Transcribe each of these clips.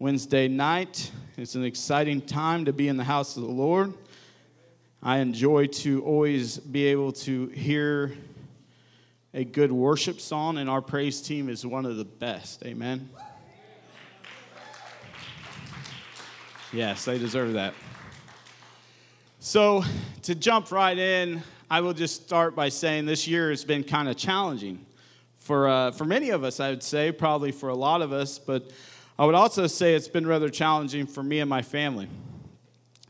Wednesday night. It's an exciting time to be in the house of the Lord. I enjoy to always be able to hear a good worship song, and our praise team is one of the best. Amen. Yes, they deserve that. So, to jump right in, I will just start by saying this year has been kind of challenging for, uh, for many of us, I would say, probably for a lot of us, but I would also say it's been rather challenging for me and my family.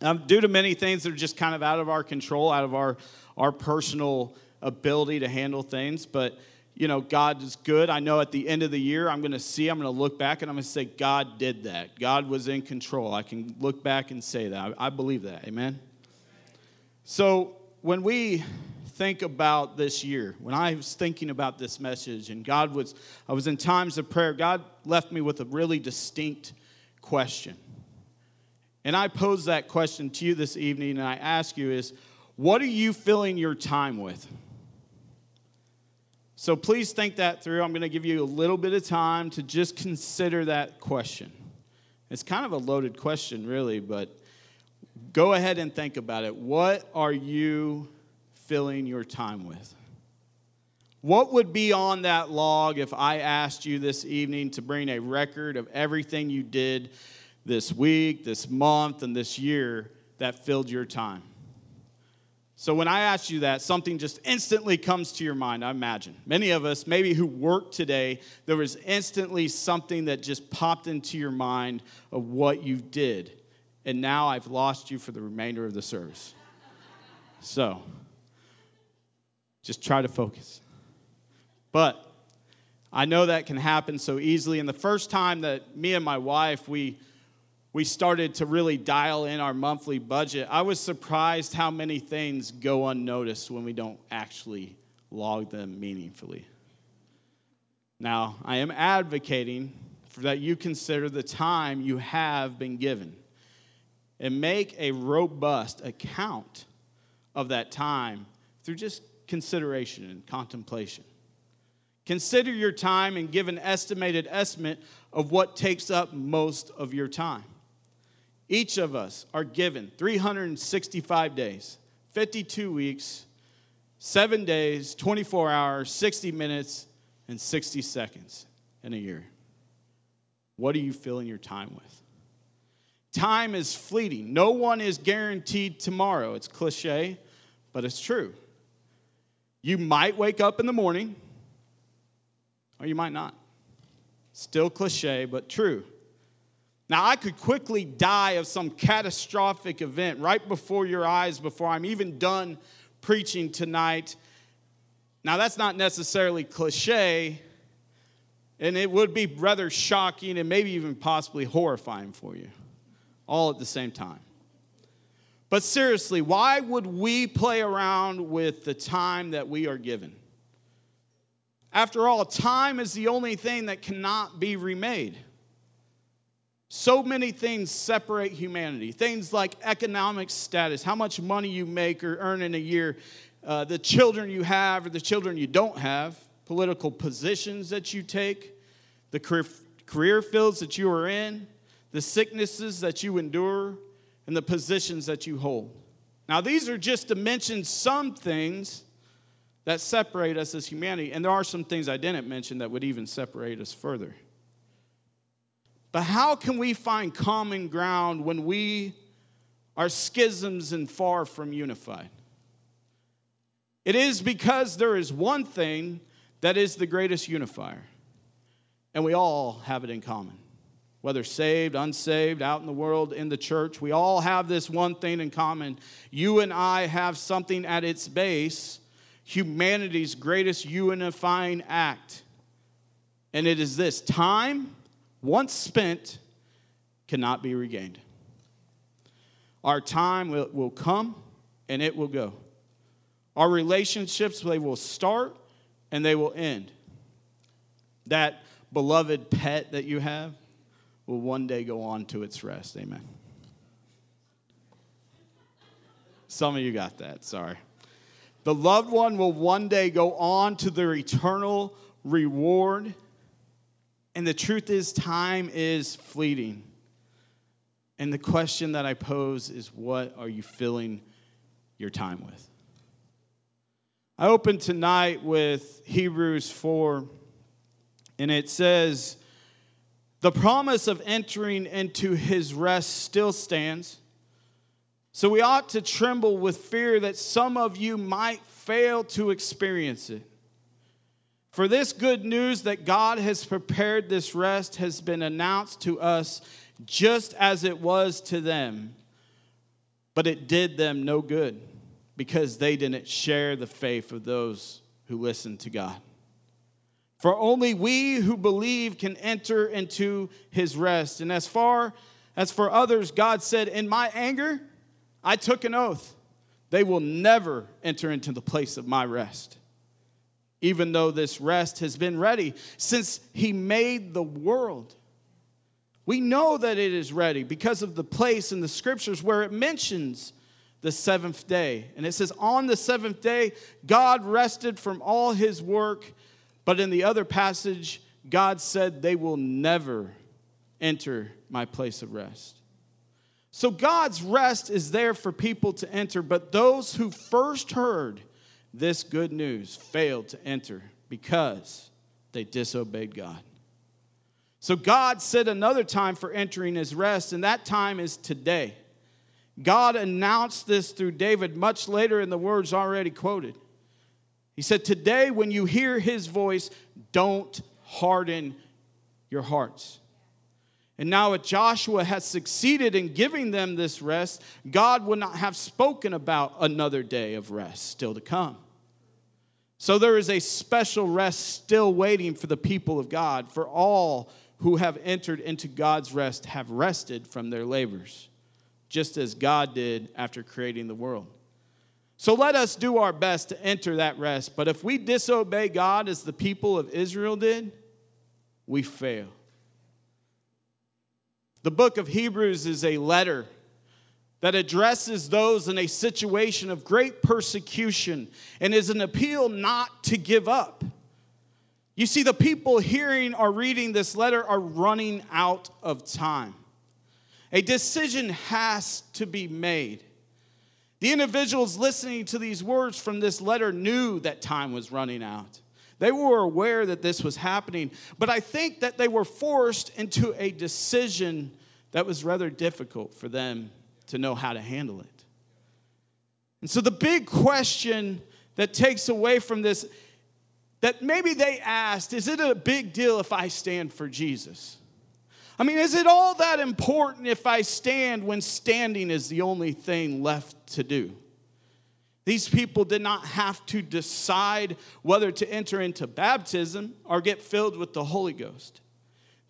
Um, due to many things that are just kind of out of our control, out of our, our personal ability to handle things, but you know, God is good. I know at the end of the year, I'm going to see, I'm going to look back and I'm going to say, God did that. God was in control. I can look back and say that. I, I believe that. Amen. So when we think about this year, when I was thinking about this message, and God was, I was in times of prayer, God left me with a really distinct question. And I pose that question to you this evening, and I ask you is, what are you filling your time with? So please think that through. I'm going to give you a little bit of time to just consider that question. It's kind of a loaded question, really, but go ahead and think about it. What are you filling your time with? What would be on that log if I asked you this evening to bring a record of everything you did this week, this month, and this year that filled your time? So, when I ask you that, something just instantly comes to your mind, I imagine. Many of us, maybe who worked today, there was instantly something that just popped into your mind of what you did and now I've lost you for the remainder of the service. So, just try to focus. But I know that can happen so easily. And the first time that me and my wife, we, we started to really dial in our monthly budget, I was surprised how many things go unnoticed when we don't actually log them meaningfully. Now, I am advocating for that you consider the time you have been given and make a robust account of that time through just consideration and contemplation. Consider your time and give an estimated estimate of what takes up most of your time. Each of us are given 365 days, 52 weeks, 7 days, 24 hours, 60 minutes, and 60 seconds in a year. What are you filling your time with? Time is fleeting. No one is guaranteed tomorrow. It's cliche, but it's true. You might wake up in the morning, or you might not. Still cliche, but true. Now, I could quickly die of some catastrophic event right before your eyes before I'm even done preaching tonight. Now, that's not necessarily cliche, and it would be rather shocking and maybe even possibly horrifying for you all at the same time. But seriously, why would we play around with the time that we are given? After all, time is the only thing that cannot be remade. So many things separate humanity. Things like economic status, how much money you make or earn in a year, uh, the children you have or the children you don't have, political positions that you take, the career, career fields that you are in, the sicknesses that you endure, and the positions that you hold. Now, these are just to mention some things that separate us as humanity, and there are some things I didn't mention that would even separate us further. But how can we find common ground when we are schisms and far from unified? It is because there is one thing that is the greatest unifier, and we all have it in common whether saved, unsaved, out in the world, in the church, we all have this one thing in common. You and I have something at its base, humanity's greatest unifying act. And it is this time, once spent, cannot be regained. Our time will, will come and it will go. Our relationships, they will start and they will end. That beloved pet that you have, will one day go on to its rest. Amen. Some of you got that, sorry. The loved one will one day go on to their eternal reward. And the truth is, time is fleeting. And the question that I pose is what are you filling your time with? I opened tonight with Hebrews 4, and it says, The promise of entering into his rest still stands. So we ought to tremble with fear that some of you might fail to experience it. For this good news that God has prepared this rest has been announced to us just as it was to them, but it did them no good because they didn't share the faith of those who listened to God. For only we who believe can enter into his rest. And as far as for others, God said, In my anger, I took an oath. They will never enter into the place of my rest, even though this rest has been ready since he made the world. We know that it is ready because of the place in the scriptures where it mentions the seventh day. And it says, On the seventh day, God rested from all his work. But in the other passage, God said, They will never enter my place of rest. So God's rest is there for people to enter, but those who first heard this good news failed to enter because they disobeyed God. So God set another time for entering his rest, and that time is today. God announced this through David much later in the words already quoted. He said, Today, when you hear his voice, don't harden your hearts. And now, if Joshua has succeeded in giving them this rest, God would not have spoken about another day of rest still to come. So, there is a special rest still waiting for the people of God, for all who have entered into God's rest have rested from their labors, just as God did after creating the world. So let us do our best to enter that rest. But if we disobey God as the people of Israel did, we fail. The book of Hebrews is a letter that addresses those in a situation of great persecution and is an appeal not to give up. You see, the people hearing or reading this letter are running out of time. A decision has to be made. The individuals listening to these words from this letter knew that time was running out. They were aware that this was happening, but I think that they were forced into a decision that was rather difficult for them to know how to handle it. And so the big question that takes away from this that maybe they asked, is it a big deal if I stand for Jesus? I mean, is it all that important if I stand when standing is the only thing left to do? These people did not have to decide whether to enter into baptism or get filled with the Holy Ghost.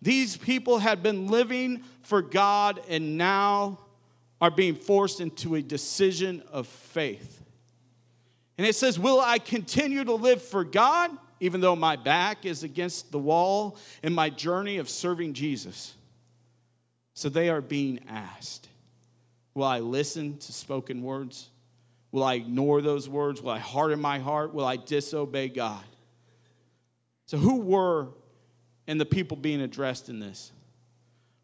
These people had been living for God and now are being forced into a decision of faith. And it says, Will I continue to live for God, even though my back is against the wall in my journey of serving Jesus? So they are being asked Will I listen to spoken words? Will I ignore those words? Will I harden my heart? Will I disobey God? So, who were and the people being addressed in this?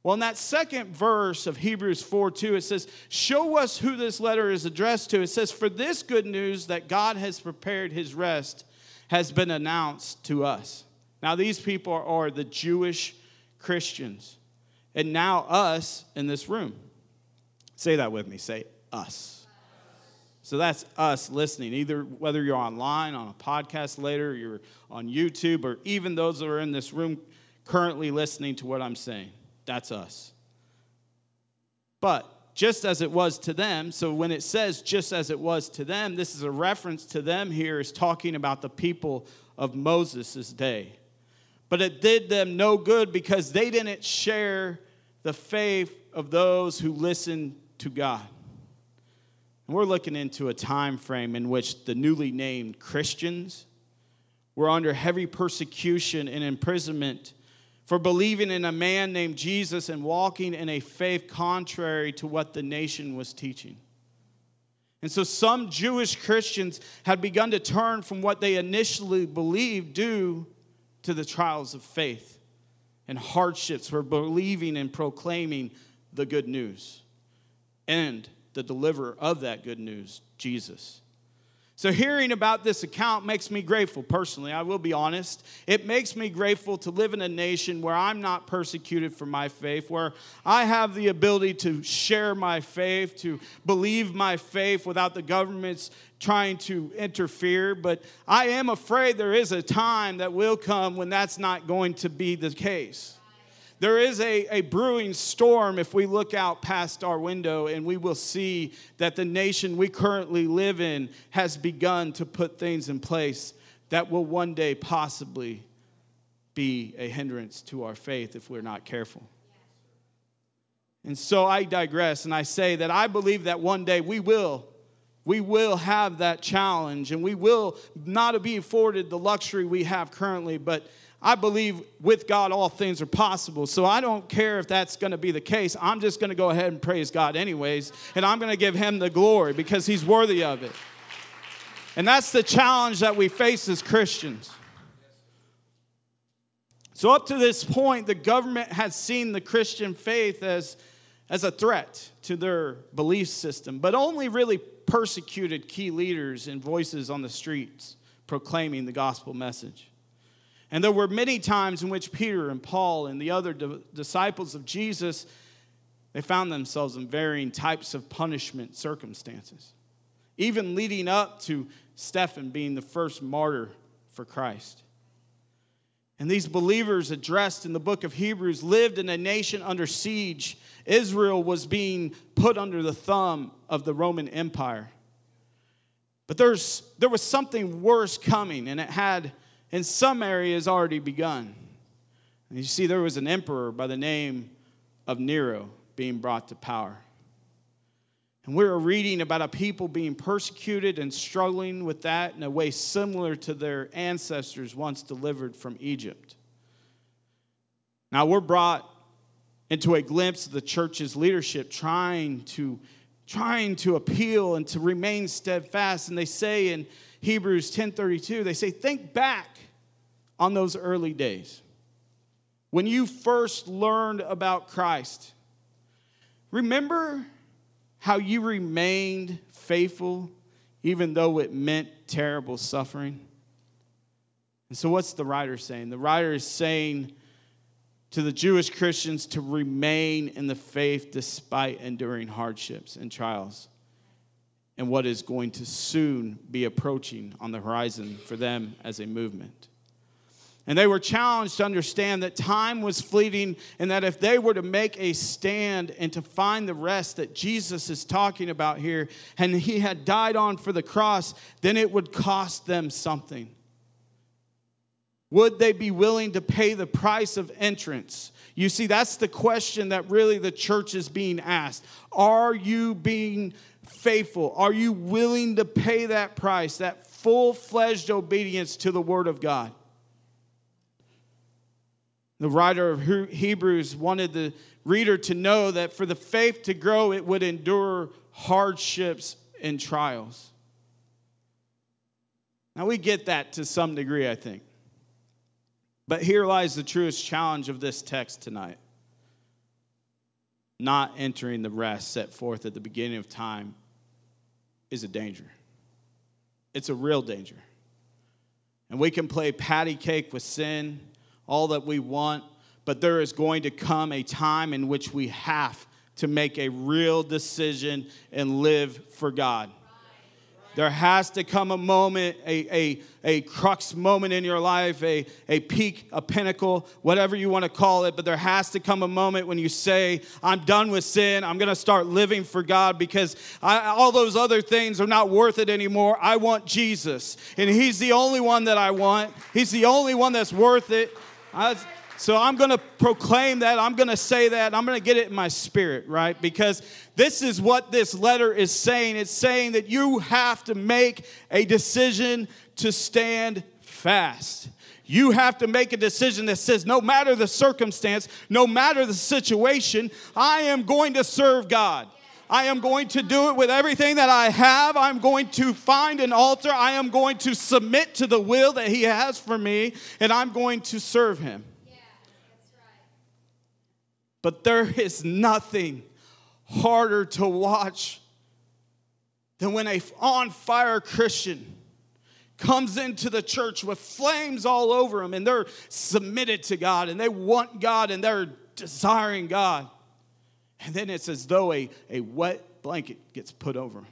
Well, in that second verse of Hebrews 4 2, it says, Show us who this letter is addressed to. It says, For this good news that God has prepared his rest has been announced to us. Now, these people are the Jewish Christians, and now us in this room. Say that with me. Say us. So that's us listening, either whether you're online, on a podcast later, you're on YouTube, or even those that are in this room currently listening to what I'm saying. That's us. But just as it was to them, so when it says just as it was to them, this is a reference to them here, is talking about the people of Moses' day. But it did them no good because they didn't share the faith of those who listened to God. And we're looking into a time frame in which the newly named Christians were under heavy persecution and imprisonment for believing in a man named Jesus and walking in a faith contrary to what the nation was teaching. And so some Jewish Christians had begun to turn from what they initially believed due to the trials of faith and hardships for believing and proclaiming the good news and the deliverer of that good news, Jesus. So, hearing about this account makes me grateful personally. I will be honest. It makes me grateful to live in a nation where I'm not persecuted for my faith, where I have the ability to share my faith, to believe my faith without the government's trying to interfere. But I am afraid there is a time that will come when that's not going to be the case. There is a, a brewing storm if we look out past our window, and we will see that the nation we currently live in has begun to put things in place that will one day possibly be a hindrance to our faith if we're not careful. And so I digress and I say that I believe that one day we will we will have that challenge and we will not be afforded the luxury we have currently but I believe with God all things are possible. So I don't care if that's going to be the case. I'm just going to go ahead and praise God anyways. And I'm going to give him the glory because he's worthy of it. And that's the challenge that we face as Christians. So, up to this point, the government has seen the Christian faith as, as a threat to their belief system, but only really persecuted key leaders and voices on the streets proclaiming the gospel message. And there were many times in which Peter and Paul and the other di- disciples of Jesus they found themselves in varying types of punishment circumstances, even leading up to Stephen being the first martyr for Christ. And these believers addressed in the book of Hebrews lived in a nation under siege. Israel was being put under the thumb of the Roman Empire. But there's, there was something worse coming, and it had in some areas already begun. And you see, there was an emperor by the name of Nero being brought to power. And we are reading about a people being persecuted and struggling with that in a way similar to their ancestors once delivered from Egypt. Now, we're brought into a glimpse of the church's leadership trying to trying to appeal and to remain steadfast and they say in Hebrews 10:32 they say think back on those early days. When you first learned about Christ, remember how you remained faithful even though it meant terrible suffering? And so, what's the writer saying? The writer is saying to the Jewish Christians to remain in the faith despite enduring hardships and trials and what is going to soon be approaching on the horizon for them as a movement. And they were challenged to understand that time was fleeting and that if they were to make a stand and to find the rest that Jesus is talking about here, and he had died on for the cross, then it would cost them something. Would they be willing to pay the price of entrance? You see, that's the question that really the church is being asked. Are you being faithful? Are you willing to pay that price, that full fledged obedience to the Word of God? The writer of Hebrews wanted the reader to know that for the faith to grow, it would endure hardships and trials. Now, we get that to some degree, I think. But here lies the truest challenge of this text tonight not entering the rest set forth at the beginning of time is a danger. It's a real danger. And we can play patty cake with sin all that we want, but there is going to come a time in which we have to make a real decision and live for God. There has to come a moment, a, a, a crux moment in your life, a, a peak, a pinnacle, whatever you want to call it. But there has to come a moment when you say, I'm done with sin. I'm going to start living for God because I, all those other things are not worth it anymore. I want Jesus. And He's the only one that I want, He's the only one that's worth it. So I'm going to proclaim that. I'm going to say that. I'm going to get it in my spirit, right? Because this is what this letter is saying. It's saying that you have to make a decision to stand fast. You have to make a decision that says, no matter the circumstance, no matter the situation, I am going to serve God. I am going to do it with everything that I have. I'm going to find an altar. I am going to submit to the will that He has for me, and I'm going to serve Him. But there is nothing harder to watch than when a on fire Christian comes into the church with flames all over them and they're submitted to God and they want God and they're desiring God. And then it's as though a, a wet blanket gets put over them.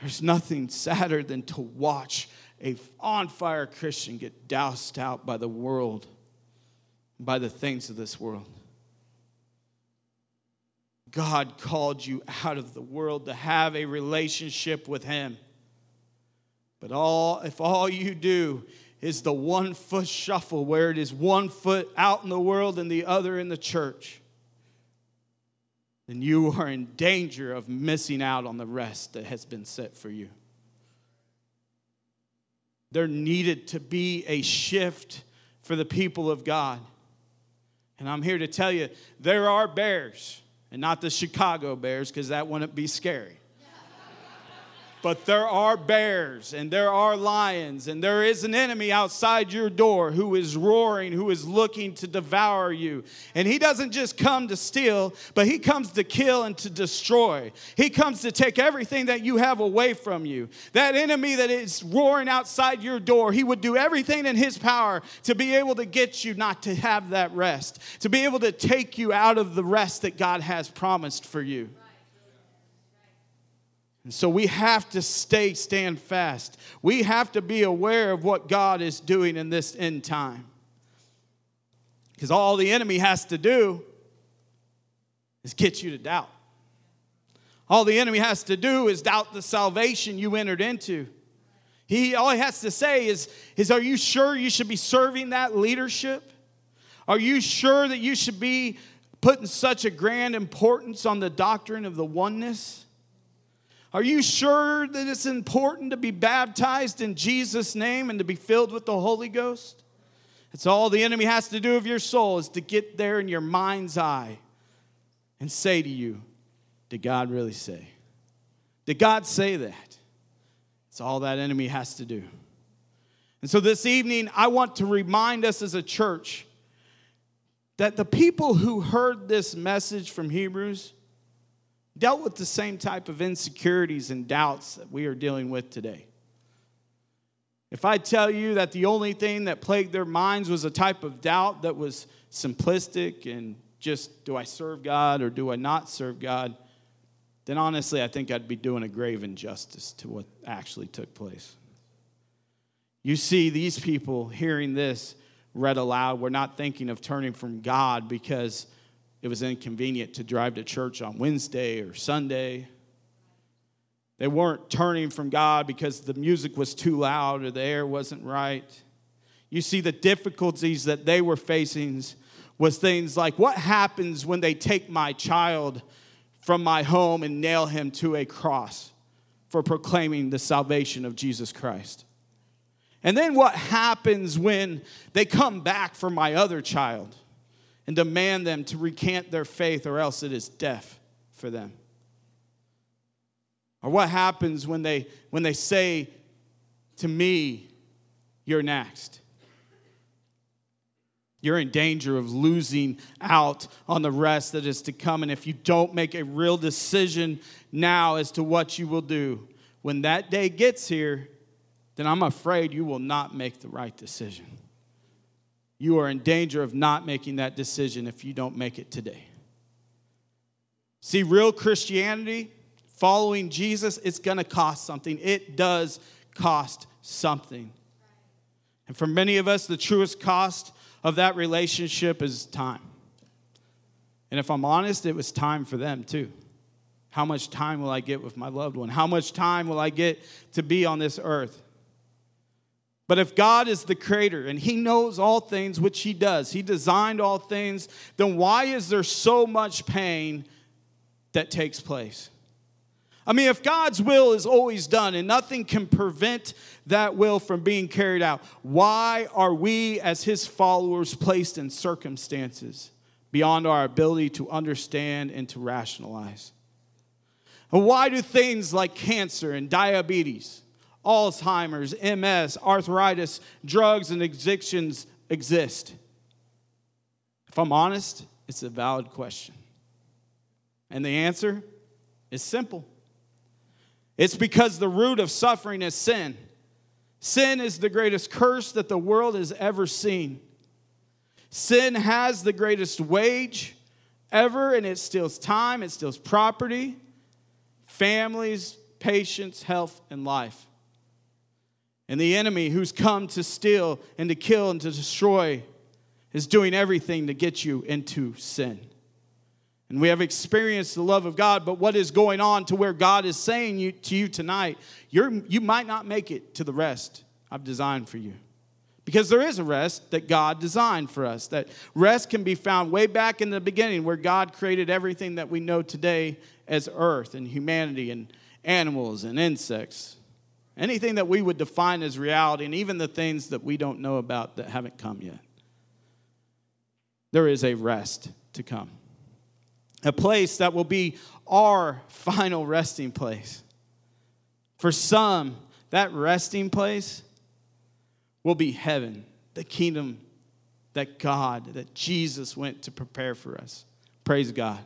There's nothing sadder than to watch a on fire Christian get doused out by the world, by the things of this world. God called you out of the world to have a relationship with Him. But all, if all you do is the one foot shuffle, where it is one foot out in the world and the other in the church, then you are in danger of missing out on the rest that has been set for you. There needed to be a shift for the people of God. And I'm here to tell you there are bears and not the Chicago Bears because that wouldn't be scary. But there are bears and there are lions, and there is an enemy outside your door who is roaring, who is looking to devour you. And he doesn't just come to steal, but he comes to kill and to destroy. He comes to take everything that you have away from you. That enemy that is roaring outside your door, he would do everything in his power to be able to get you not to have that rest, to be able to take you out of the rest that God has promised for you. And so we have to stay, stand fast. We have to be aware of what God is doing in this end time. Because all the enemy has to do is get you to doubt. All the enemy has to do is doubt the salvation you entered into. He all he has to say is, is Are you sure you should be serving that leadership? Are you sure that you should be putting such a grand importance on the doctrine of the oneness? Are you sure that it's important to be baptized in Jesus' name and to be filled with the Holy Ghost? It's all the enemy has to do of your soul is to get there in your mind's eye and say to you, Did God really say? Did God say that? It's all that enemy has to do. And so this evening, I want to remind us as a church that the people who heard this message from Hebrews, dealt with the same type of insecurities and doubts that we are dealing with today. If I tell you that the only thing that plagued their minds was a type of doubt that was simplistic and just do I serve God or do I not serve God, then honestly, I think I'd be doing a grave injustice to what actually took place. You see, these people hearing this read aloud were not thinking of turning from God because it was inconvenient to drive to church on Wednesday or Sunday. They weren't turning from God because the music was too loud or the air wasn't right. You see, the difficulties that they were facing was things like what happens when they take my child from my home and nail him to a cross for proclaiming the salvation of Jesus Christ? And then what happens when they come back for my other child? And demand them to recant their faith, or else it is death for them. Or what happens when they, when they say to me, You're next? You're in danger of losing out on the rest that is to come. And if you don't make a real decision now as to what you will do, when that day gets here, then I'm afraid you will not make the right decision you are in danger of not making that decision if you don't make it today. See, real Christianity, following Jesus, it's going to cost something. It does cost something. And for many of us, the truest cost of that relationship is time. And if I'm honest, it was time for them too. How much time will I get with my loved one? How much time will I get to be on this earth? But if God is the creator and he knows all things, which he does, he designed all things, then why is there so much pain that takes place? I mean, if God's will is always done and nothing can prevent that will from being carried out, why are we as his followers placed in circumstances beyond our ability to understand and to rationalize? And why do things like cancer and diabetes? Alzheimer's, MS, arthritis, drugs, and addictions exist? If I'm honest, it's a valid question. And the answer is simple it's because the root of suffering is sin. Sin is the greatest curse that the world has ever seen. Sin has the greatest wage ever, and it steals time, it steals property, families, patience, health, and life. And the enemy who's come to steal and to kill and to destroy is doing everything to get you into sin. And we have experienced the love of God, but what is going on to where God is saying you, to you tonight, you're, you might not make it to the rest I've designed for you. Because there is a rest that God designed for us. That rest can be found way back in the beginning where God created everything that we know today as earth and humanity and animals and insects. Anything that we would define as reality, and even the things that we don't know about that haven't come yet. There is a rest to come a place that will be our final resting place. For some, that resting place will be heaven, the kingdom that God, that Jesus went to prepare for us. Praise God.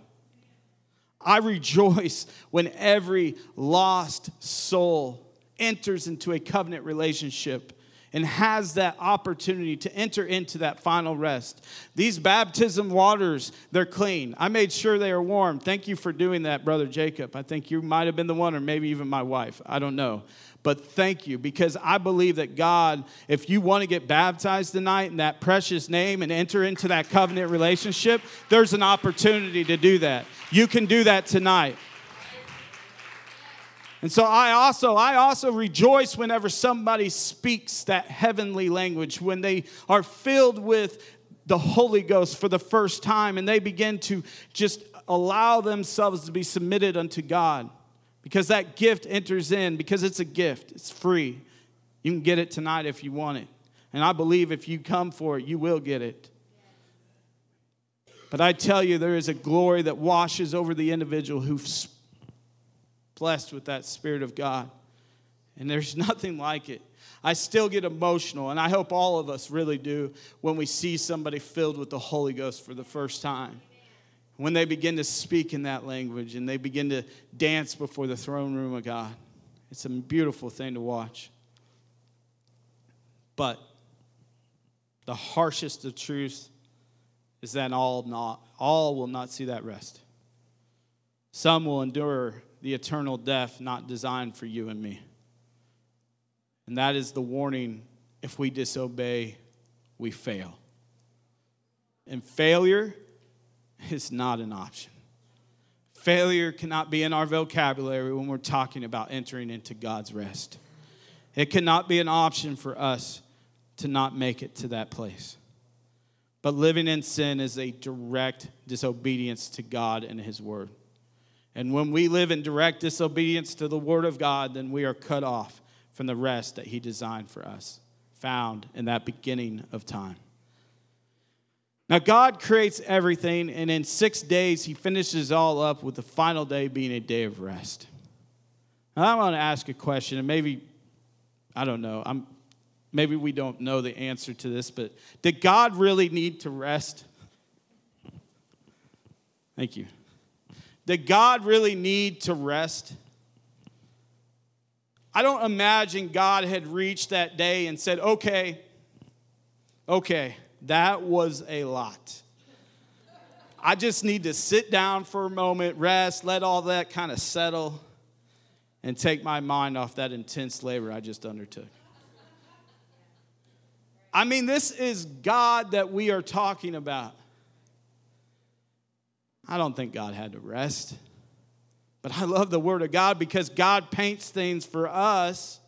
I rejoice when every lost soul enters into a covenant relationship and has that opportunity to enter into that final rest. These baptism waters, they're clean. I made sure they are warm. Thank you for doing that, Brother Jacob. I think you might have been the one, or maybe even my wife. I don't know. But thank you because I believe that God, if you want to get baptized tonight in that precious name and enter into that covenant relationship, there's an opportunity to do that. You can do that tonight. And so I also I also rejoice whenever somebody speaks that heavenly language when they are filled with the Holy Ghost for the first time and they begin to just allow themselves to be submitted unto God because that gift enters in because it's a gift. It's free. You can get it tonight if you want it. And I believe if you come for it, you will get it. But I tell you, there is a glory that washes over the individual who blessed with that Spirit of God. And there's nothing like it. I still get emotional, and I hope all of us really do when we see somebody filled with the Holy Ghost for the first time. When they begin to speak in that language and they begin to dance before the throne room of God. It's a beautiful thing to watch. But the harshest of truths is that all not all will not see that rest. Some will endure the eternal death not designed for you and me. And that is the warning if we disobey, we fail. And failure is not an option. Failure cannot be in our vocabulary when we're talking about entering into God's rest. It cannot be an option for us to not make it to that place. But living in sin is a direct disobedience to God and His Word. And when we live in direct disobedience to the Word of God, then we are cut off from the rest that He designed for us, found in that beginning of time. Now, God creates everything, and in six days, He finishes all up with the final day being a day of rest. Now, I want to ask a question, and maybe, I don't know, I'm, maybe we don't know the answer to this, but did God really need to rest? Thank you. Did God really need to rest? I don't imagine God had reached that day and said, okay, okay, that was a lot. I just need to sit down for a moment, rest, let all that kind of settle, and take my mind off that intense labor I just undertook. I mean, this is God that we are talking about. I don't think God had to rest. But I love the Word of God because God paints things for us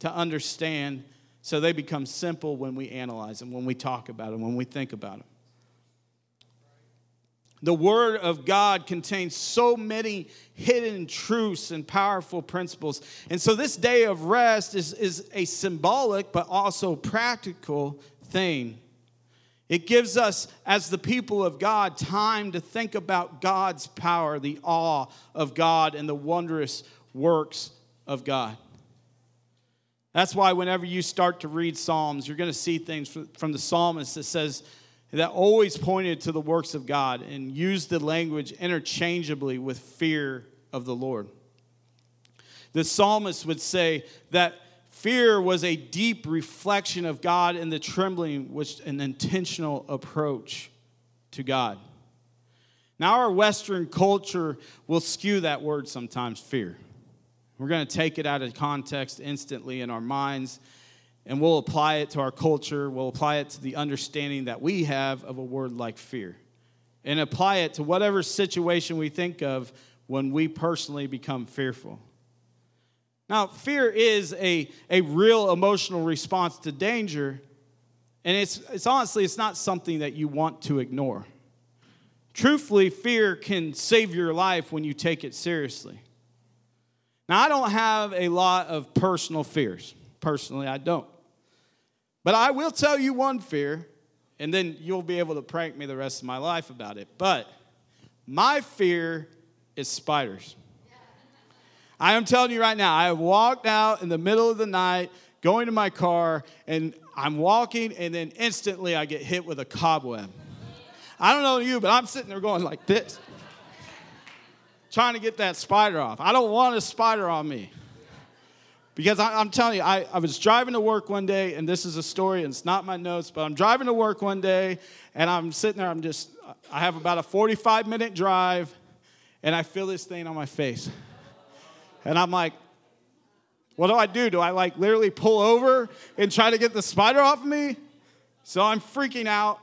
to understand so they become simple when we analyze them, when we talk about them, when we think about them. The Word of God contains so many hidden truths and powerful principles. And so, this day of rest is, is a symbolic but also practical thing it gives us, as the people of God, time to think about God's power, the awe of God, and the wondrous works of God. That's why, whenever you start to read Psalms, you're going to see things from the psalmist that says, that always pointed to the works of God and used the language interchangeably with fear of the Lord. The psalmist would say that fear was a deep reflection of God and the trembling was an intentional approach to God. Now, our Western culture will skew that word sometimes, fear. We're going to take it out of context instantly in our minds and we'll apply it to our culture. We'll apply it to the understanding that we have of a word like fear and apply it to whatever situation we think of when we personally become fearful. Now, fear is a, a real emotional response to danger, and it's, it's honestly, it's not something that you want to ignore. Truthfully, fear can save your life when you take it seriously. Now, I don't have a lot of personal fears. Personally, I don't. But I will tell you one fear, and then you'll be able to prank me the rest of my life about it. But my fear is spiders. I am telling you right now, I have walked out in the middle of the night going to my car, and I'm walking, and then instantly I get hit with a cobweb. I don't know you, but I'm sitting there going like this trying to get that spider off. I don't want a spider on me. Because I, am telling you, I, I was driving to work one day, and this is a story, and it's not my notes, but I'm driving to work one day, and I'm sitting there, I'm just, I have about a 45 minute drive, and I feel this thing on my face. And I'm like, what do I do? Do I like literally pull over and try to get the spider off of me? So I'm freaking out.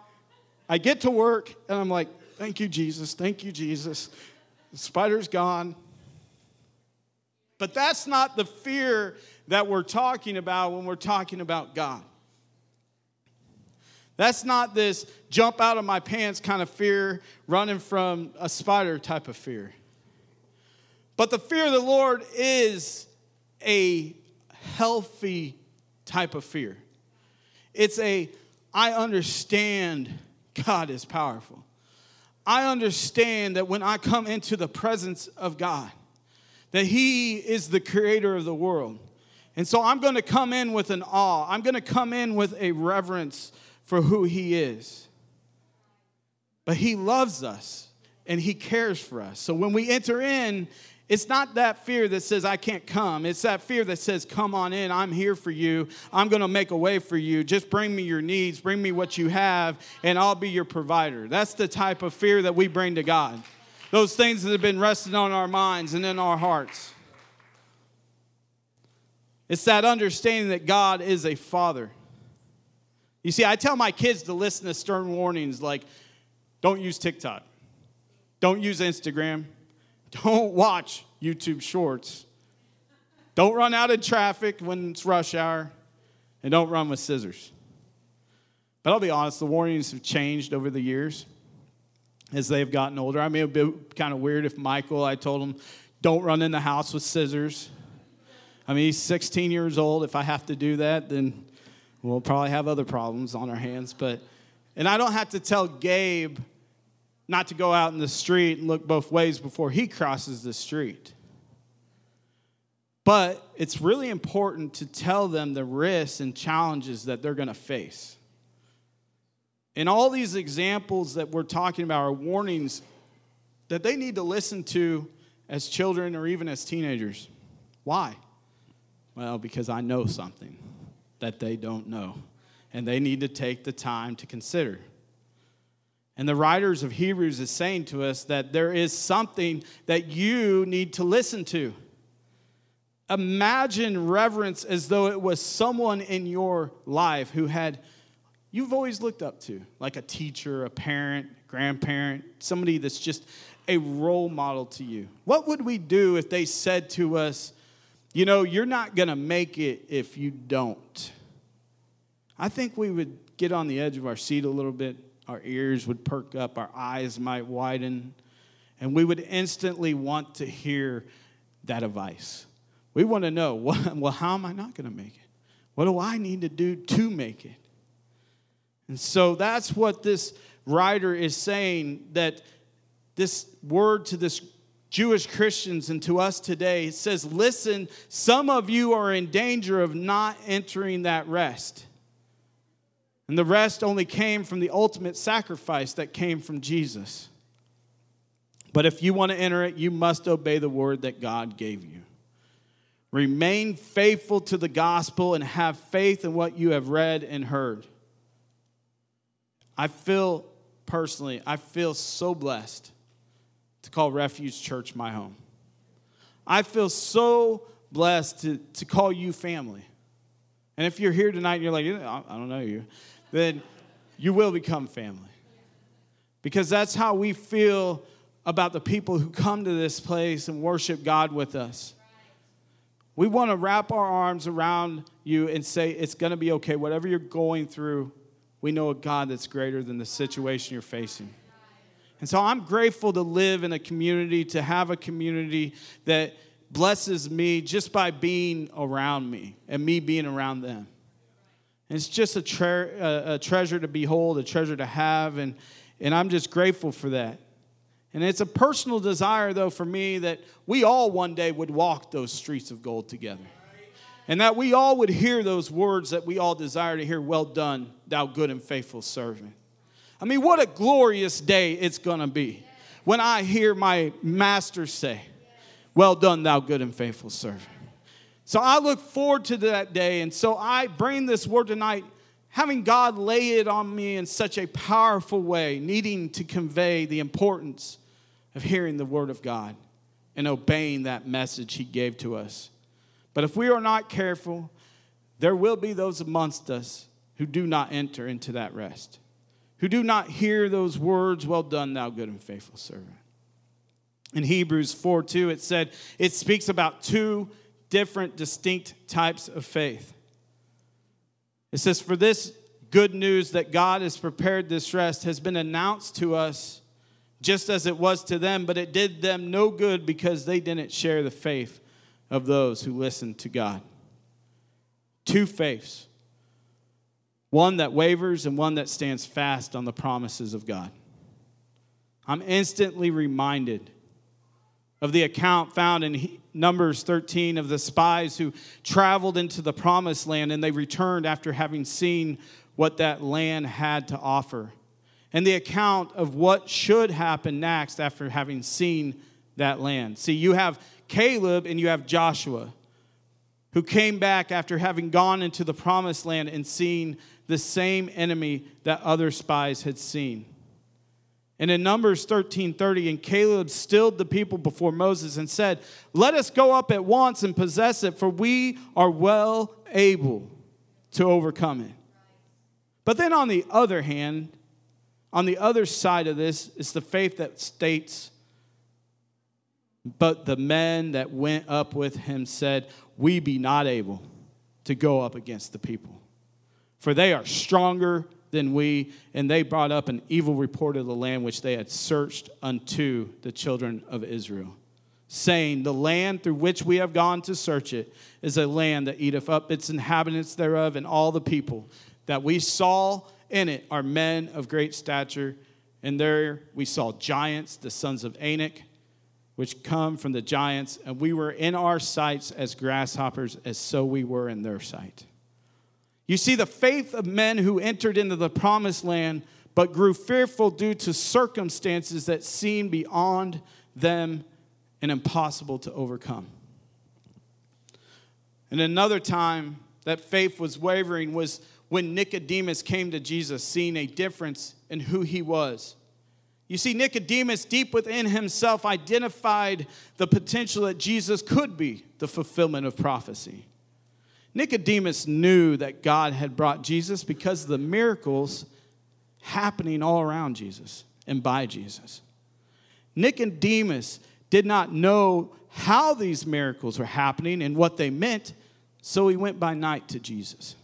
I get to work, and I'm like, thank you, Jesus. Thank you, Jesus. The spider's gone. But that's not the fear that we're talking about when we're talking about God. That's not this jump out of my pants kind of fear, running from a spider type of fear. But the fear of the Lord is a healthy type of fear. It's a, I understand God is powerful. I understand that when I come into the presence of God, that He is the creator of the world. And so I'm going to come in with an awe. I'm going to come in with a reverence for who He is. But He loves us and He cares for us. So when we enter in, it's not that fear that says, I can't come. It's that fear that says, Come on in. I'm here for you. I'm going to make a way for you. Just bring me your needs, bring me what you have, and I'll be your provider. That's the type of fear that we bring to God. Those things that have been resting on our minds and in our hearts. It's that understanding that God is a father. You see, I tell my kids to listen to stern warnings like, don't use TikTok, don't use Instagram don't watch YouTube shorts. Don't run out of traffic when it's rush hour. And don't run with scissors. But I'll be honest, the warnings have changed over the years as they've gotten older. I mean, it would be kind of weird if Michael, I told him, don't run in the house with scissors. I mean, he's 16 years old. If I have to do that, then we'll probably have other problems on our hands. But, and I don't have to tell Gabe not to go out in the street and look both ways before he crosses the street. But it's really important to tell them the risks and challenges that they're going to face. And all these examples that we're talking about are warnings that they need to listen to as children or even as teenagers. Why? Well, because I know something that they don't know, and they need to take the time to consider. And the writers of Hebrews is saying to us that there is something that you need to listen to. Imagine reverence as though it was someone in your life who had you've always looked up to, like a teacher, a parent, grandparent, somebody that's just a role model to you. What would we do if they said to us, you know, you're not going to make it if you don't? I think we would get on the edge of our seat a little bit our ears would perk up, our eyes might widen, and we would instantly want to hear that advice. We want to know, well, how am I not going to make it? What do I need to do to make it? And so that's what this writer is saying that this word to this Jewish Christians and to us today says, listen, some of you are in danger of not entering that rest. And the rest only came from the ultimate sacrifice that came from Jesus. But if you want to enter it, you must obey the word that God gave you. Remain faithful to the gospel and have faith in what you have read and heard. I feel personally, I feel so blessed to call Refuge Church my home. I feel so blessed to, to call you family. And if you're here tonight and you're like, I don't know you, then you will become family. Because that's how we feel about the people who come to this place and worship God with us. We want to wrap our arms around you and say, it's going to be okay. Whatever you're going through, we know a God that's greater than the situation you're facing. And so I'm grateful to live in a community, to have a community that blesses me just by being around me and me being around them. And it's just a, tre- a, treasure to behold, a treasure to have, and, and I'm just grateful for that. And it's a personal desire, though, for me that we all one day would walk those streets of gold together. And that we all would hear those words that we all desire to hear Well done, thou good and faithful servant. I mean, what a glorious day it's to be when I hear my master say, Well done, thou good and faithful servant. So I look forward to that day. And so I bring this word tonight, having God lay it on me in such a powerful way, needing to convey the importance of hearing the word of God and obeying that message he gave to us. But if we are not careful, there will be those amongst us who do not enter into that rest who do not hear those words, Well done, thou good and faithful servant. In Hebrews 4 2, it said, it speaks about two different, distinct types of faith. It says, For this good news that God has prepared this rest has been announced to us just as it was to them, but it did them no good because they didn't share the faith of those who listened to God. Two faiths one that wavers and one that stands fast on the promises of God. I'm instantly reminded of the account found in Numbers 13 of the spies who traveled into the promised land and they returned after having seen what that land had to offer. And the account of what should happen next after having seen that land. See, you have Caleb and you have Joshua who came back after having gone into the promised land and seen the same enemy that other spies had seen. And in Numbers 13:30, and Caleb stilled the people before Moses and said, Let us go up at once and possess it, for we are well able to overcome it. But then on the other hand, on the other side of this is the faith that states, But the men that went up with him said, We be not able to go up against the people for they are stronger than we, and they brought up an evil report of the land which they had searched unto the children of Israel, saying, The land through which we have gone to search it is a land that eateth up its inhabitants thereof, and all the people that we saw in it are men of great stature. And there we saw giants, the sons of Anak, which come from the giants, and we were in our sights as grasshoppers, as so we were in their sight. You see, the faith of men who entered into the promised land but grew fearful due to circumstances that seemed beyond them and impossible to overcome. And another time that faith was wavering was when Nicodemus came to Jesus, seeing a difference in who he was. You see, Nicodemus, deep within himself, identified the potential that Jesus could be the fulfillment of prophecy. Nicodemus knew that God had brought Jesus because of the miracles happening all around Jesus and by Jesus. Nicodemus did not know how these miracles were happening and what they meant, so he went by night to Jesus.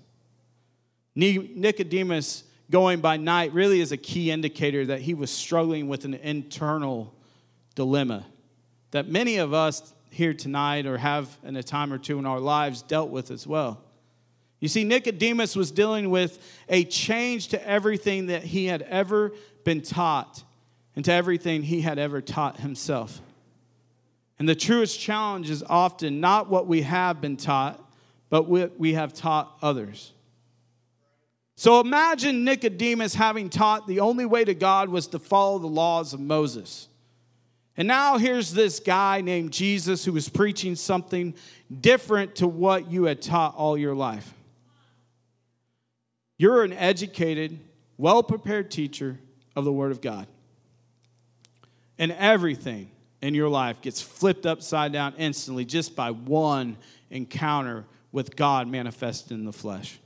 Nicodemus going by night really is a key indicator that he was struggling with an internal dilemma that many of us here tonight or have in a time or two in our lives dealt with as well. You see, Nicodemus was dealing with a change to everything that he had ever been taught and to everything he had ever taught himself. And the truest challenge is often not what we have been taught, but what we have taught others. So imagine Nicodemus having taught the only way to God was to follow the laws of Moses. And now here's this guy named Jesus who was preaching something different to what you had taught all your life. You're an educated, well prepared teacher of the Word of God. And everything in your life gets flipped upside down instantly just by one encounter with God manifested in the flesh.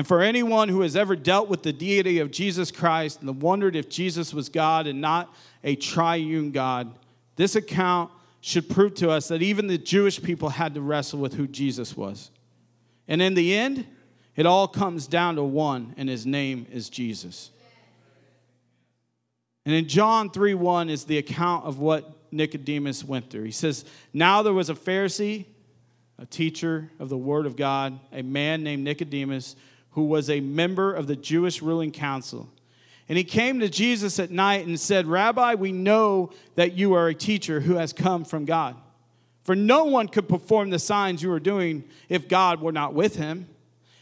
And for anyone who has ever dealt with the deity of Jesus Christ and wondered if Jesus was God and not a triune God, this account should prove to us that even the Jewish people had to wrestle with who Jesus was. And in the end, it all comes down to one, and his name is Jesus. And in John 3 1 is the account of what Nicodemus went through. He says, Now there was a Pharisee, a teacher of the Word of God, a man named Nicodemus, who was a member of the Jewish ruling council. And he came to Jesus at night and said, Rabbi, we know that you are a teacher who has come from God. For no one could perform the signs you are doing if God were not with him.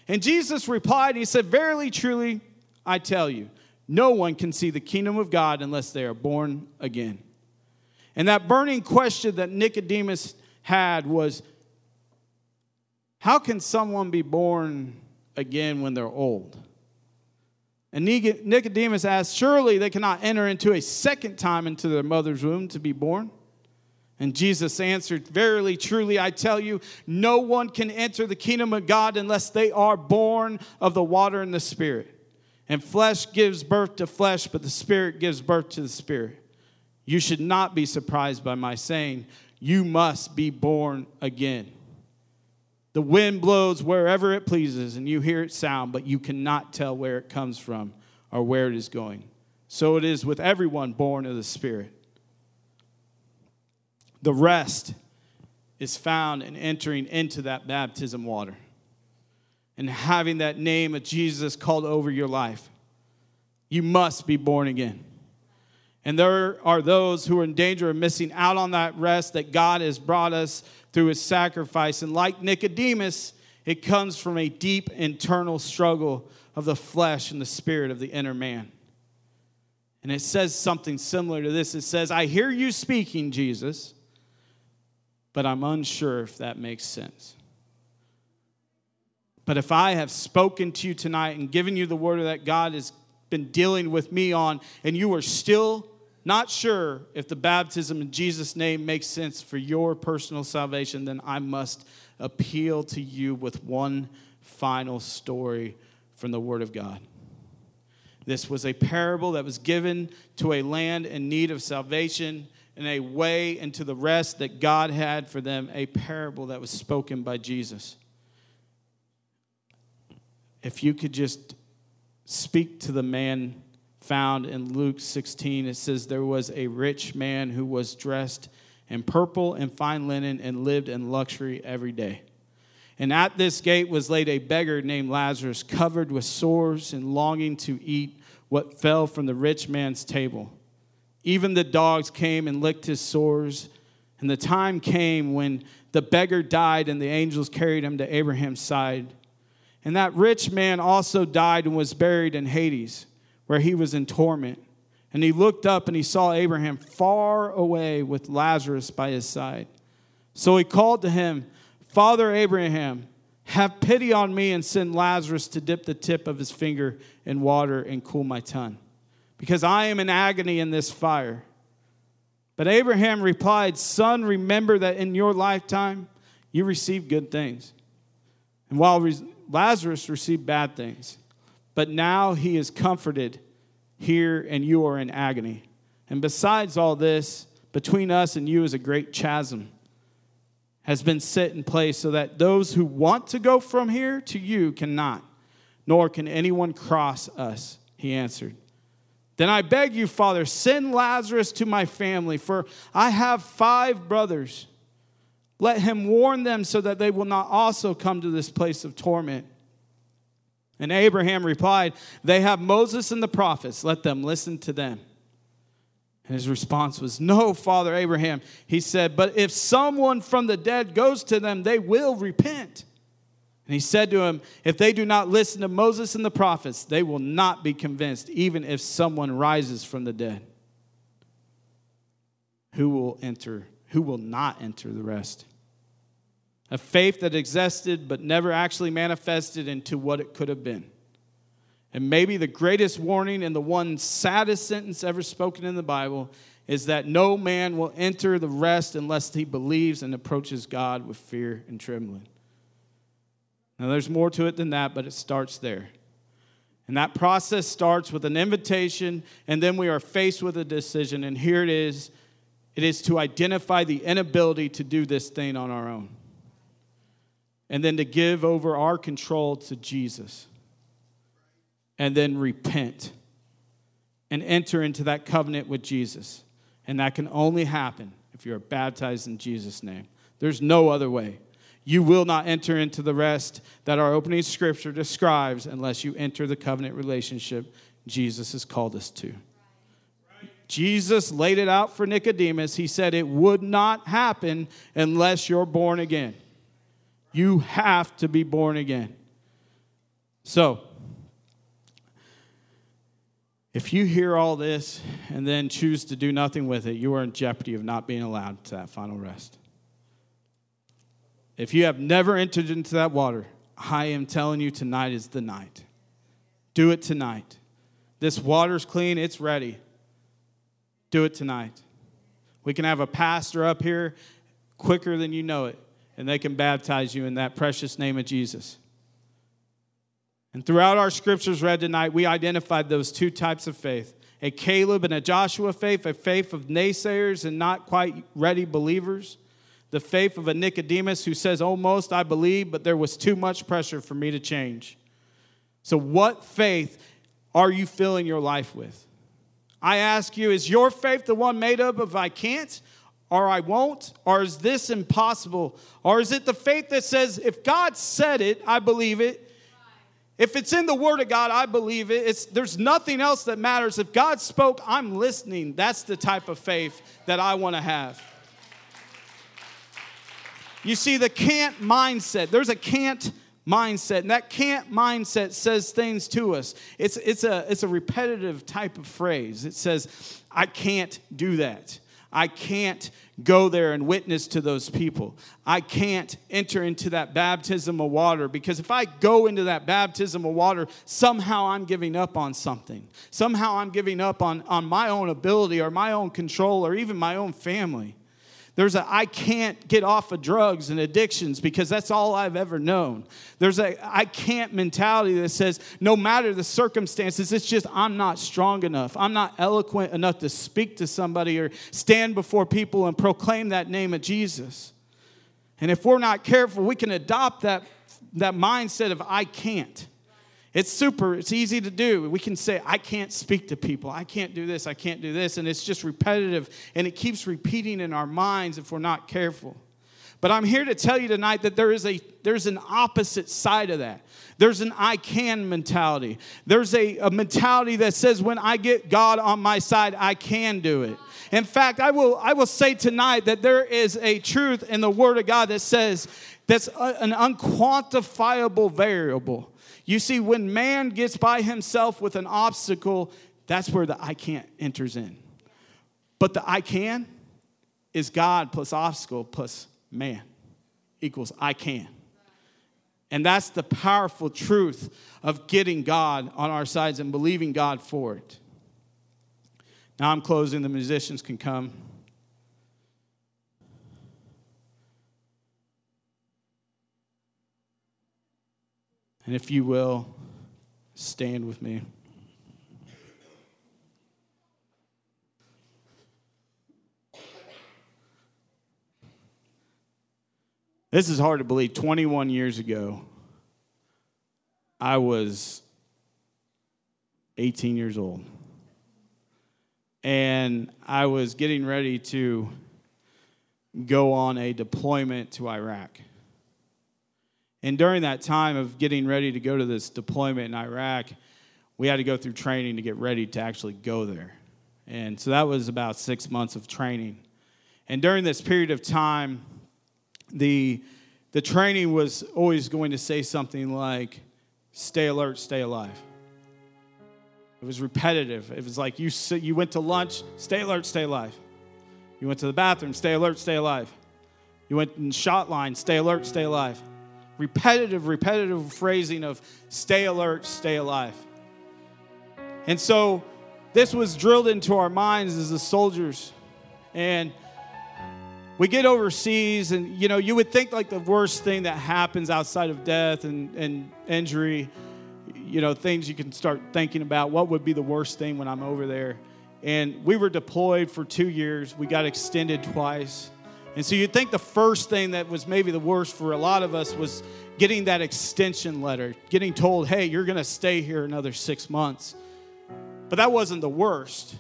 And Jesus replied, He said, Verily, truly, I tell you, no one can see the kingdom of God unless they are born again. And that burning question that Nicodemus had was how can someone be born again when they're old? And Nicodemus asked, Surely they cannot enter into a second time into their mother's womb to be born? And Jesus answered, Verily, truly, I tell you, no one can enter the kingdom of God unless they are born of the water and the Spirit. And flesh gives birth to flesh, but the Spirit gives birth to the Spirit. You should not be surprised by my saying, You must be born again. The wind blows wherever it pleases, and you hear it sound, but you cannot tell where it comes from or where it is going. So it is with everyone born of the Spirit. The rest is found in entering into that baptism water and having that name of Jesus called over your life. You must be born again. And there are those who are in danger of missing out on that rest that God has brought us through his sacrifice. And like Nicodemus, it comes from a deep internal struggle of the flesh and the spirit of the inner man. And it says something similar to this. It says, I hear you speaking, Jesus, but I'm unsure if that makes sense. But if I have spoken to you tonight and given you the word that God has been dealing with me on, and you are still not sure if the baptism in Jesus' name makes sense for your personal salvation, then I must appeal to you with one final story from the Word of God. This was a parable that was given to a land in need of salvation and a way into the rest that God had for them, a parable that was spoken by Jesus. If you could just speak to the man found in Luke 16, it says, There was a rich man who was dressed in purple and fine linen and lived in luxury every day. And at this gate was laid a beggar named Lazarus, covered with sores and longing to eat what fell from the rich man's table. Even the dogs came and licked his sores. And the time came when the beggar died, and the angels carried him to Abraham's side. And that rich man also died and was buried in Hades, where he was in torment. And he looked up and he saw Abraham far away with Lazarus by his side. So he called to him, Father Abraham, have pity on me and send Lazarus to dip the tip of his finger in water and cool my tongue because I am in agony in this fire. But Abraham replied, Son, remember that in your lifetime you received good things, and while Lazarus received bad things. But now he is comforted here, and you are in agony. And besides all this, between us and you is a great chasm has been set in place so that those who want to go from here to you cannot, nor can anyone cross us, he answered. Then I beg you, Father, send Lazarus to my family, for I have five brothers. Let him warn them so that they will not also come to this place of torment. And Abraham replied, They have Moses and the prophets. Let them listen to them. And his response was, No, Father Abraham. He said, But if someone from the dead goes to them, they will repent. And he said to him, If they do not listen to Moses and the prophets, they will not be convinced, even if someone rises from the dead. Who will enter? Who will not enter the rest? A faith that existed but never actually manifested into what it could have been. And maybe the greatest warning and the one saddest sentence ever spoken in the Bible is that no man will enter the rest unless he believes and approaches God with fear and trembling. Now, there's more to it than that, but it starts there. And that process starts with an invitation, and then we are faced with a decision. And here it is it is to identify the inability to do this thing on our own, and then to give over our control to Jesus, and then repent and enter into that covenant with Jesus. And that can only happen if you're baptized in Jesus' name. There's no other way. You will not enter into the rest that our opening scripture describes unless you enter the covenant relationship Jesus has called us to. Jesus laid it out for Nicodemus. He said it would not happen unless you're born again. You have to be born again. So, if you hear all this and then choose to do nothing with it, you are in jeopardy of not being allowed to that final rest. If you have never entered into that water, I am telling you tonight is the night. Do it tonight. This water's clean, it's ready. Do it tonight. We can have a pastor up here quicker than you know it, and they can baptize you in that precious name of Jesus. And throughout our scriptures read tonight, we identified those two types of faith a Caleb and a Joshua faith, a faith of naysayers and not quite ready believers the faith of a Nicodemus who says, oh, Almost I believe, but there was too much pressure for me to change. So, what faith are you filling your life with? I ask you, is your faith the one made up of I can't or I won't? Or is this impossible? Or is it the faith that says, if God said it, I believe it? If it's in the Word of God, I believe it. It's, there's nothing else that matters. If God spoke, I'm listening. That's the type of faith that I want to have. You see, the can't mindset, there's a can't mindset, and that can't mindset says things to us. It's, it's, a, it's a repetitive type of phrase. It says, I can't do that. I can't go there and witness to those people. I can't enter into that baptism of water because if I go into that baptism of water, somehow I'm giving up on something. Somehow I'm giving up on, on my own ability or my own control or even my own family. There's a I can't get off of drugs and addictions because that's all I've ever known. There's a I can't mentality that says no matter the circumstances, it's just I'm not strong enough. I'm not eloquent enough to speak to somebody or stand before people and proclaim that name of Jesus. And if we're not careful, we can adopt that, that mindset of I can't. It's super, it's easy to do. We can say, I can't speak to people. I can't do this. I can't do this. And it's just repetitive and it keeps repeating in our minds if we're not careful. But I'm here to tell you tonight that there is a there's an opposite side of that. There's an I can mentality. There's a, a mentality that says when I get God on my side, I can do it. In fact, I will I will say tonight that there is a truth in the Word of God that says that's a, an unquantifiable variable you see, when man gets by himself with an obstacle, that's where the I can't enters in. But the I can is God plus obstacle plus man equals I can. And that's the powerful truth of getting God on our sides and believing God for it. Now I'm closing, the musicians can come. And if you will, stand with me. This is hard to believe. 21 years ago, I was 18 years old. And I was getting ready to go on a deployment to Iraq. And during that time of getting ready to go to this deployment in Iraq, we had to go through training to get ready to actually go there. And so that was about six months of training. And during this period of time, the the training was always going to say something like, stay alert, stay alive. It was repetitive. It was like you, you went to lunch, stay alert, stay alive. You went to the bathroom, stay alert, stay alive. You went in shot line, stay alert, stay alive. Repetitive, repetitive phrasing of stay alert, stay alive. And so this was drilled into our minds as the soldiers. And we get overseas, and you know, you would think like the worst thing that happens outside of death and, and injury, you know, things you can start thinking about. What would be the worst thing when I'm over there? And we were deployed for two years. We got extended twice. And so you'd think the first thing that was maybe the worst for a lot of us was getting that extension letter, getting told, hey, you're going to stay here another six months. But that wasn't the worst.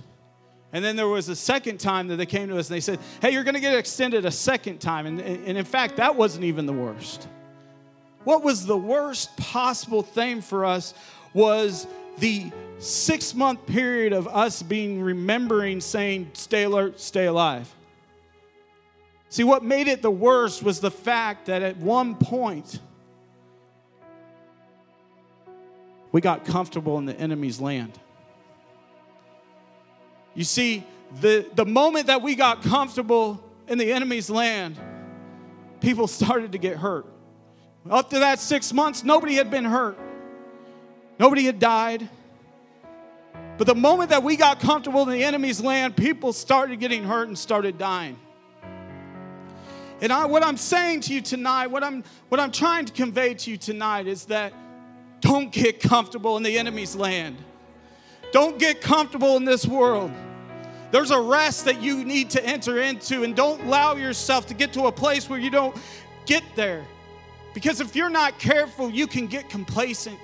And then there was a second time that they came to us and they said, Hey, you're going to get extended a second time. And, and in fact, that wasn't even the worst. What was the worst possible thing for us was the six month period of us being remembering saying, Stay alert, stay alive. See, what made it the worst was the fact that at one point, we got comfortable in the enemy's land. You see, the, the moment that we got comfortable in the enemy's land, people started to get hurt. Up to that six months, nobody had been hurt, nobody had died. But the moment that we got comfortable in the enemy's land, people started getting hurt and started dying. And I, what I'm saying to you tonight, what I'm, what I'm trying to convey to you tonight is that don't get comfortable in the enemy's land. Don't get comfortable in this world. There's a rest that you need to enter into, and don't allow yourself to get to a place where you don't get there. Because if you're not careful, you can get complacent.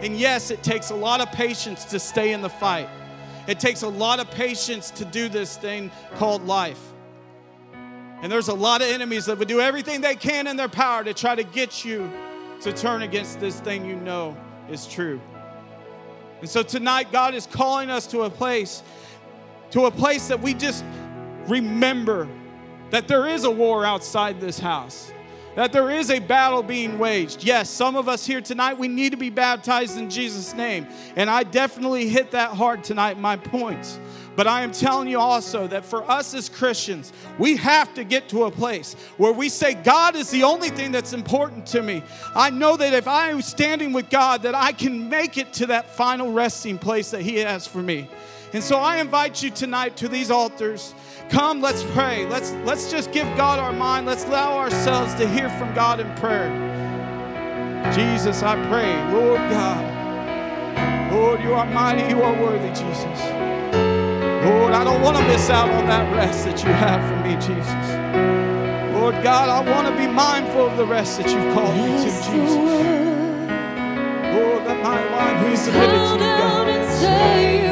And yes, it takes a lot of patience to stay in the fight. It takes a lot of patience to do this thing called life. And there's a lot of enemies that would do everything they can in their power to try to get you to turn against this thing you know is true. And so tonight, God is calling us to a place to a place that we just remember that there is a war outside this house, that there is a battle being waged. Yes, some of us here tonight, we need to be baptized in Jesus' name. And I definitely hit that hard tonight, my points. But I am telling you also that for us as Christians, we have to get to a place where we say, God is the only thing that's important to me. I know that if I am standing with God, that I can make it to that final resting place that He has for me. And so I invite you tonight to these altars. Come, let's pray. Let's, let's just give God our mind. Let's allow ourselves to hear from God in prayer. Jesus, I pray, Lord God. Lord, you are mighty, you are worthy, Jesus. Lord, I don't want to miss out on that rest that you have for me, Jesus. Lord God, I want to be mindful of the rest that you've called me to, Jesus. Lord, let my life be submitted to you, God.